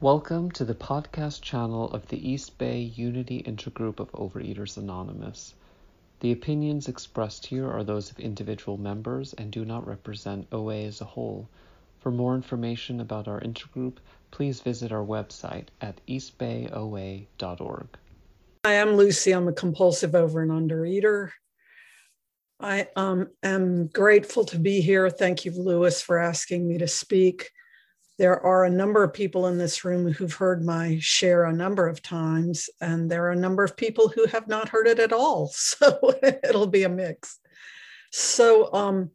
Welcome to the podcast channel of the East Bay Unity Intergroup of Overeaters Anonymous. The opinions expressed here are those of individual members and do not represent OA as a whole. For more information about our intergroup, please visit our website at eastbayoa.org. Hi, I'm Lucy. I'm a compulsive over and under eater. I um, am grateful to be here. Thank you, Lewis, for asking me to speak. There are a number of people in this room who've heard my share a number of times, and there are a number of people who have not heard it at all. So it'll be a mix. So um,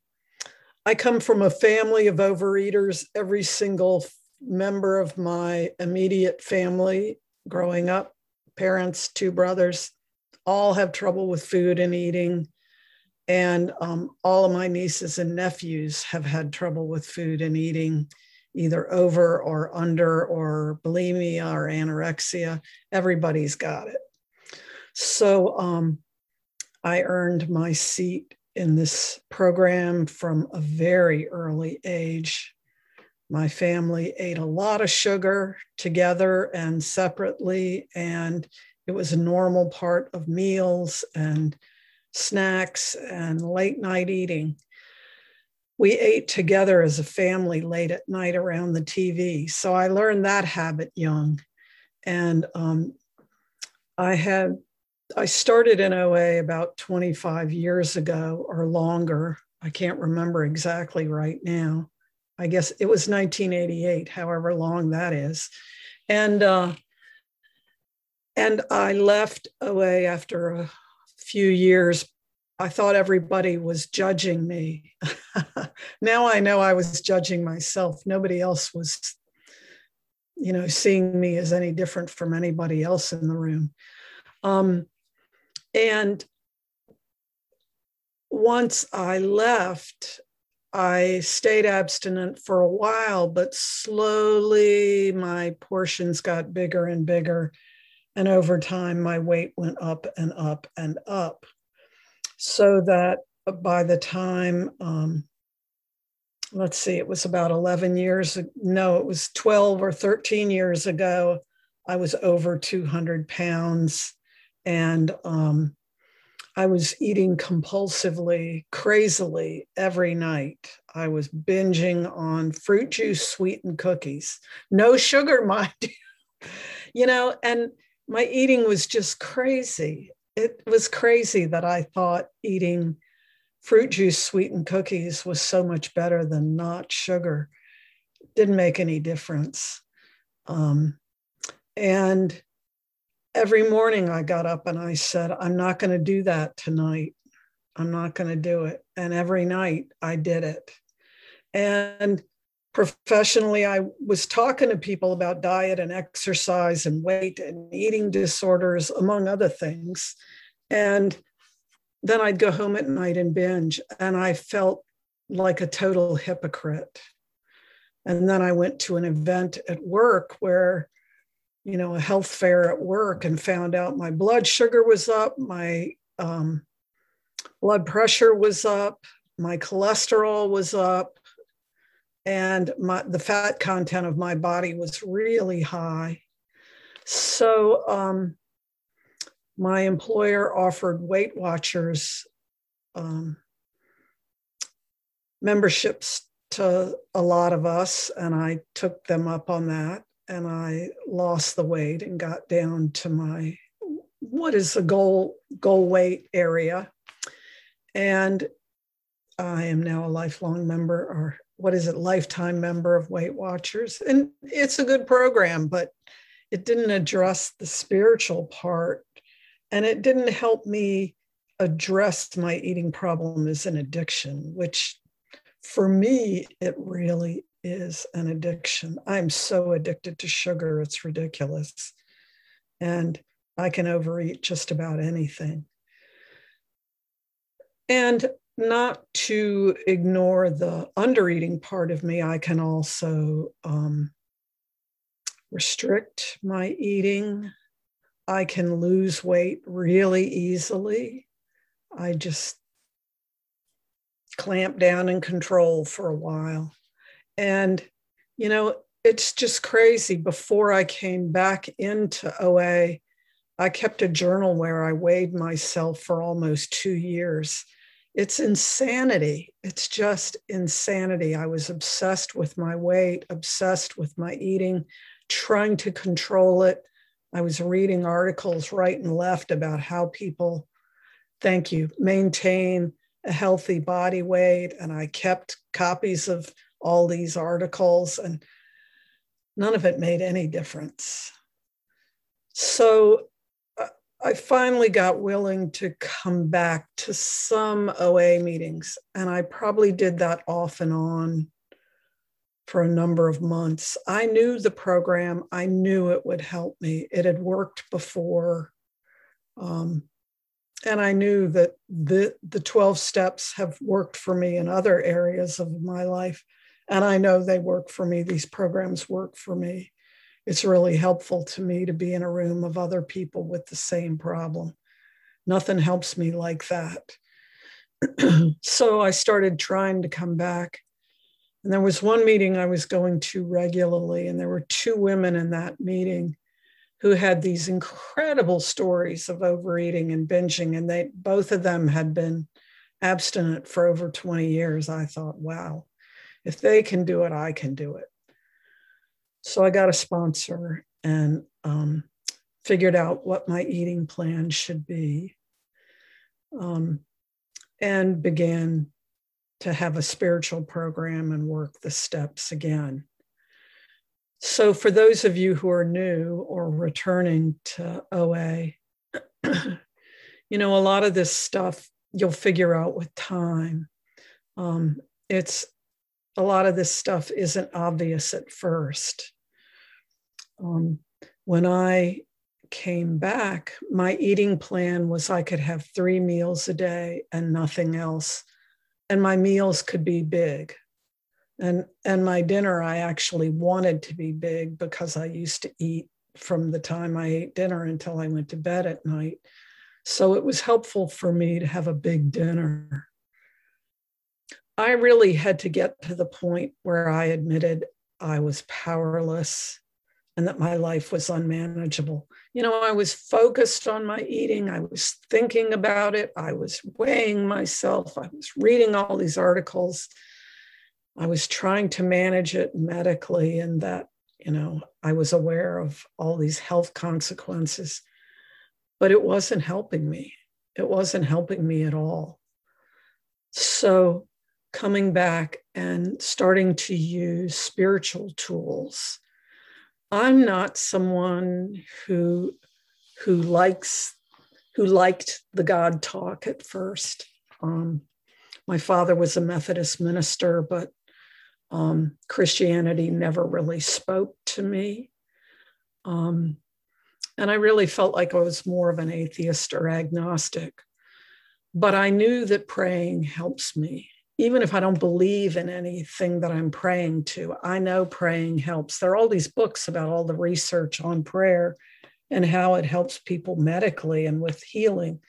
I come from a family of overeaters. Every single member of my immediate family growing up, parents, two brothers, all have trouble with food and eating. And um, all of my nieces and nephews have had trouble with food and eating either over or under or bulimia or anorexia. Everybody's got it. So um, I earned my seat in this program from a very early age. My family ate a lot of sugar together and separately, and it was a normal part of meals and snacks and late night eating we ate together as a family late at night around the TV. So I learned that habit young. And um, I had, I started in OA about 25 years ago or longer. I can't remember exactly right now. I guess it was 1988, however long that is. And, uh, and I left OA after a few years I thought everybody was judging me. now I know I was judging myself. Nobody else was, you know, seeing me as any different from anybody else in the room. Um, and once I left, I stayed abstinent for a while, but slowly my portions got bigger and bigger. And over time, my weight went up and up and up so that by the time, um, let's see, it was about 11 years, no, it was 12 or 13 years ago, I was over 200 pounds and um, I was eating compulsively, crazily every night. I was binging on fruit juice sweetened cookies, no sugar, mind you. you know, and my eating was just crazy it was crazy that I thought eating fruit juice sweetened cookies was so much better than not sugar. Didn't make any difference. Um, and every morning I got up and I said, I'm not going to do that tonight. I'm not going to do it. And every night I did it. And professionally, I was talking to people about diet and exercise and weight and eating disorders, among other things. And then I'd go home at night and binge, and I felt like a total hypocrite. And then I went to an event at work where, you know, a health fair at work and found out my blood sugar was up, my um, blood pressure was up, my cholesterol was up, and my, the fat content of my body was really high. So um, my employer offered Weight Watchers um, memberships to a lot of us, and I took them up on that. And I lost the weight and got down to my what is the goal goal weight area. And I am now a lifelong member, or what is it, lifetime member of Weight Watchers. And it's a good program, but it didn't address the spiritual part. And it didn't help me address my eating problem as an addiction, which for me, it really is an addiction. I'm so addicted to sugar, it's ridiculous. And I can overeat just about anything. And not to ignore the undereating part of me, I can also um, restrict my eating. I can lose weight really easily. I just clamp down and control for a while. And, you know, it's just crazy. Before I came back into OA, I kept a journal where I weighed myself for almost two years. It's insanity. It's just insanity. I was obsessed with my weight, obsessed with my eating, trying to control it. I was reading articles right and left about how people, thank you, maintain a healthy body weight. And I kept copies of all these articles, and none of it made any difference. So I finally got willing to come back to some OA meetings, and I probably did that off and on for a number of months. I knew the program, I knew it would help me. It had worked before. Um, and I knew that the, the 12 steps have worked for me in other areas of my life. And I know they work for me. These programs work for me. It's really helpful to me to be in a room of other people with the same problem. Nothing helps me like that. so I started trying to come back and there was one meeting I was going to regularly, and there were two women in that meeting who had these incredible stories of overeating and binging, and they both of them had been abstinent for over 20 years. I thought, wow, if they can do it, I can do it. So I got a sponsor and um, figured out what my eating plan should be um, and began to have a spiritual program and work the steps again. So, for those of you who are new or returning to OA, you know, a lot of this stuff you'll figure out with time. Um, it's a lot of this stuff isn't obvious at first. Um, when I came back, my eating plan was I could have three meals a day and nothing else. And my meals could be big. And and my dinner i actually wanted to be big because i used to eat from the time i ate dinner until i went to bed at night. So it was helpful for me to have a big dinner. I really had to get to the point where i admitted i was powerless and that my life was unmanageable. You know, I was focused on my eating, I was thinking about it, I was weighing myself, I was reading all these articles. I was trying to manage it medically, and that, you know, I was aware of all these health consequences, but it wasn't helping me. It wasn't helping me at all. So, coming back and starting to use spiritual tools I'm not someone who who likes who liked the God talk at first. Um, my father was a Methodist minister, but um, Christianity never really spoke to me. Um, and I really felt like I was more of an atheist or agnostic. But I knew that praying helps me even if I don't believe in anything that I'm praying to, I know praying helps. There are all these books about all the research on prayer and how it helps people medically and with healing.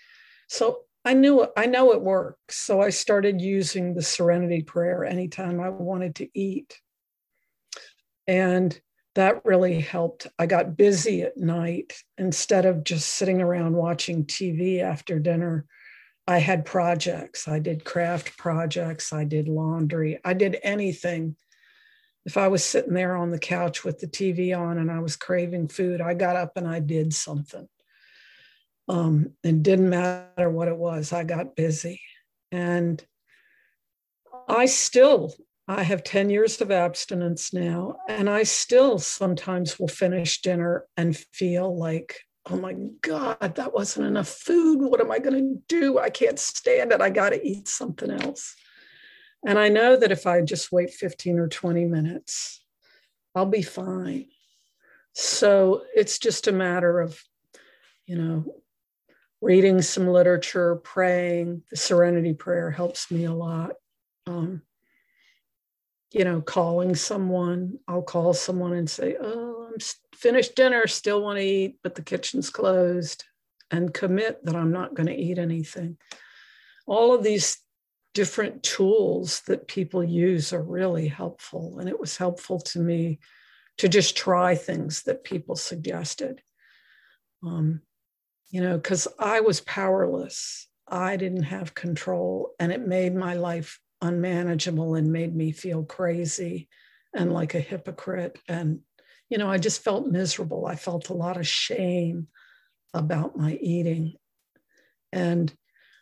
So I knew I know it works. So I started using the serenity prayer anytime I wanted to eat. And that really helped. I got busy at night instead of just sitting around watching TV after dinner. I had projects. I did craft projects. I did laundry. I did anything. If I was sitting there on the couch with the TV on and I was craving food, I got up and I did something. Um, it didn't matter what it was, I got busy. And I still, I have 10 years of abstinence now, and I still sometimes will finish dinner and feel like oh my God, that wasn't enough food. What am I going to do? I can't stand it. I got to eat something else. And I know that if I just wait 15 or 20 minutes, I'll be fine. So it's just a matter of, you know, reading some literature, praying. The serenity prayer helps me a lot. Um, you know, calling someone. I'll call someone and say, Oh, I'm finished dinner, still want to eat, but the kitchen's closed, and commit that I'm not going to eat anything. All of these different tools that people use are really helpful. And it was helpful to me to just try things that people suggested. Um, you know, because I was powerless. I didn't have control, and it made my life unmanageable and made me feel crazy and like a hypocrite. And, you know, I just felt miserable. I felt a lot of shame about my eating. And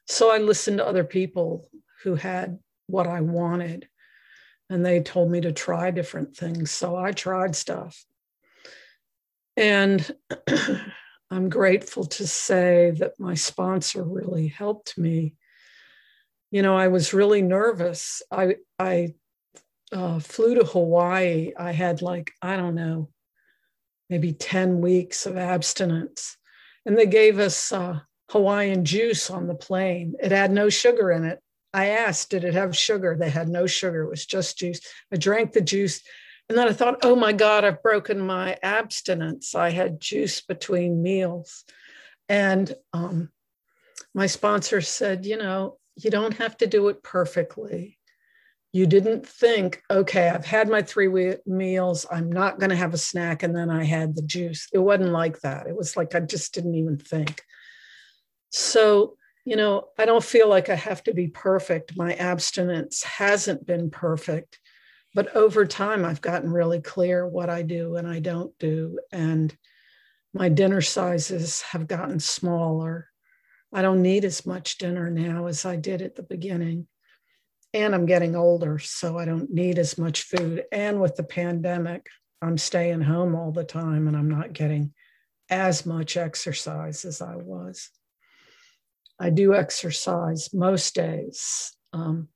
so I listened to other people who had what I wanted, and they told me to try different things. So I tried stuff. And I'm grateful to say that my sponsor really helped me. You know, I was really nervous. I I uh, flew to Hawaii. I had like I don't know, maybe ten weeks of abstinence, and they gave us uh, Hawaiian juice on the plane. It had no sugar in it. I asked, did it have sugar? They had no sugar. It was just juice. I drank the juice and then I thought, oh my God, I've broken my abstinence. I had juice between meals. And um, my sponsor said, you know, you don't have to do it perfectly. You didn't think, okay, I've had my three meals. I'm not going to have a snack. And then I had the juice. It wasn't like that. It was like I just didn't even think. So, you know, I don't feel like I have to be perfect. My abstinence hasn't been perfect but over time i've gotten really clear what i do and i don't do and my dinner sizes have gotten smaller i don't need as much dinner now as i did at the beginning and i'm getting older so i don't need as much food and with the pandemic i'm staying home all the time and i'm not getting as much exercise as i was i do exercise most days um,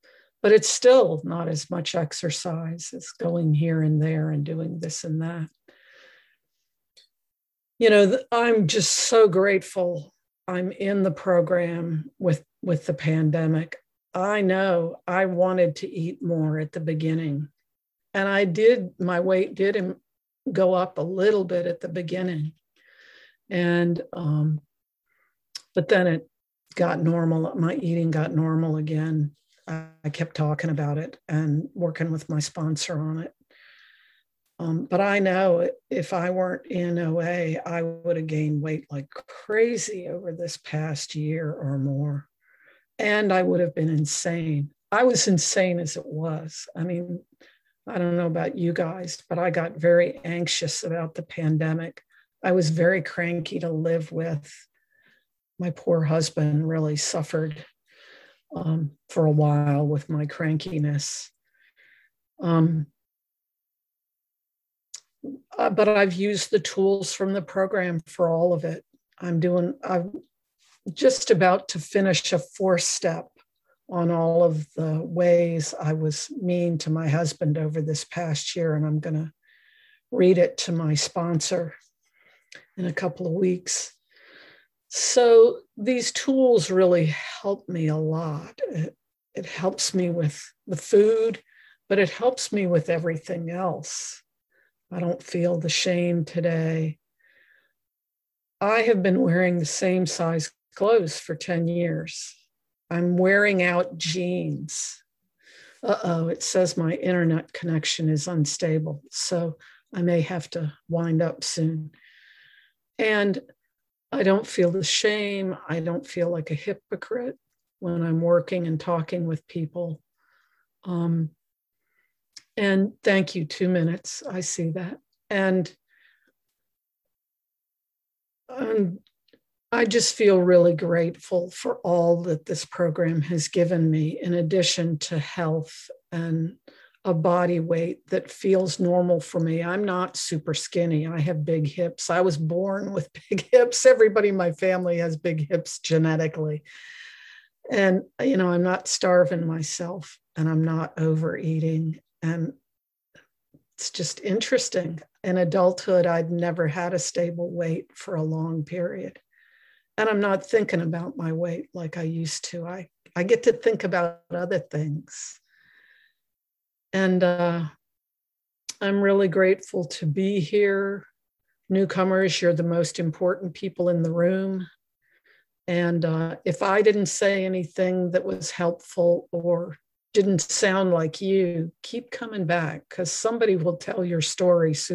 but it's still not as much exercise as going here and there and doing this and that. You know, I'm just so grateful I'm in the program with with the pandemic. I know I wanted to eat more at the beginning. And I did, my weight did go up a little bit at the beginning. And, um, but then it got normal. My eating got normal again. I kept talking about it and working with my sponsor on it. Um, but I know if I weren't in OA, I would have gained weight like crazy over this past year or more. And I would have been insane. I was insane as it was. I mean, I don't know about you guys, but I got very anxious about the pandemic. I was very cranky to live with. My poor husband really suffered um, for a while with my crankiness. Um, uh, but I've used the tools from the program for all of it. I'm doing, I'm just about to finish a four step on all of the ways I was mean to my husband over this past year, and I'm going to read it to my sponsor in a couple of weeks. So these tools really help me a lot. It, it helps me with the food, but it helps me with everything else. I don't feel the shame today. I have been wearing the same size clothes for 10 years. I'm wearing out jeans. Uh oh, it says my internet connection is unstable. So I may have to wind up soon. And I don't feel the shame. I don't feel like a hypocrite when I'm working and talking with people. Um, and thank you, two minutes. I see that. And um, I just feel really grateful for all that this program has given me, in addition to health and a body weight that feels normal for me. I'm not super skinny. I have big hips. I was born with big hips. Everybody in my family has big hips genetically. And, you know, I'm not starving myself and I'm not overeating. And it's just interesting. In adulthood, I'd never had a stable weight for a long period. And I'm not thinking about my weight like I used to. I, I get to think about other things and uh, I'm really grateful to be here. Newcomers, you're the most important people in the room. And uh, if I didn't say anything that was helpful or didn't sound like you, keep coming back because somebody will tell your story soon.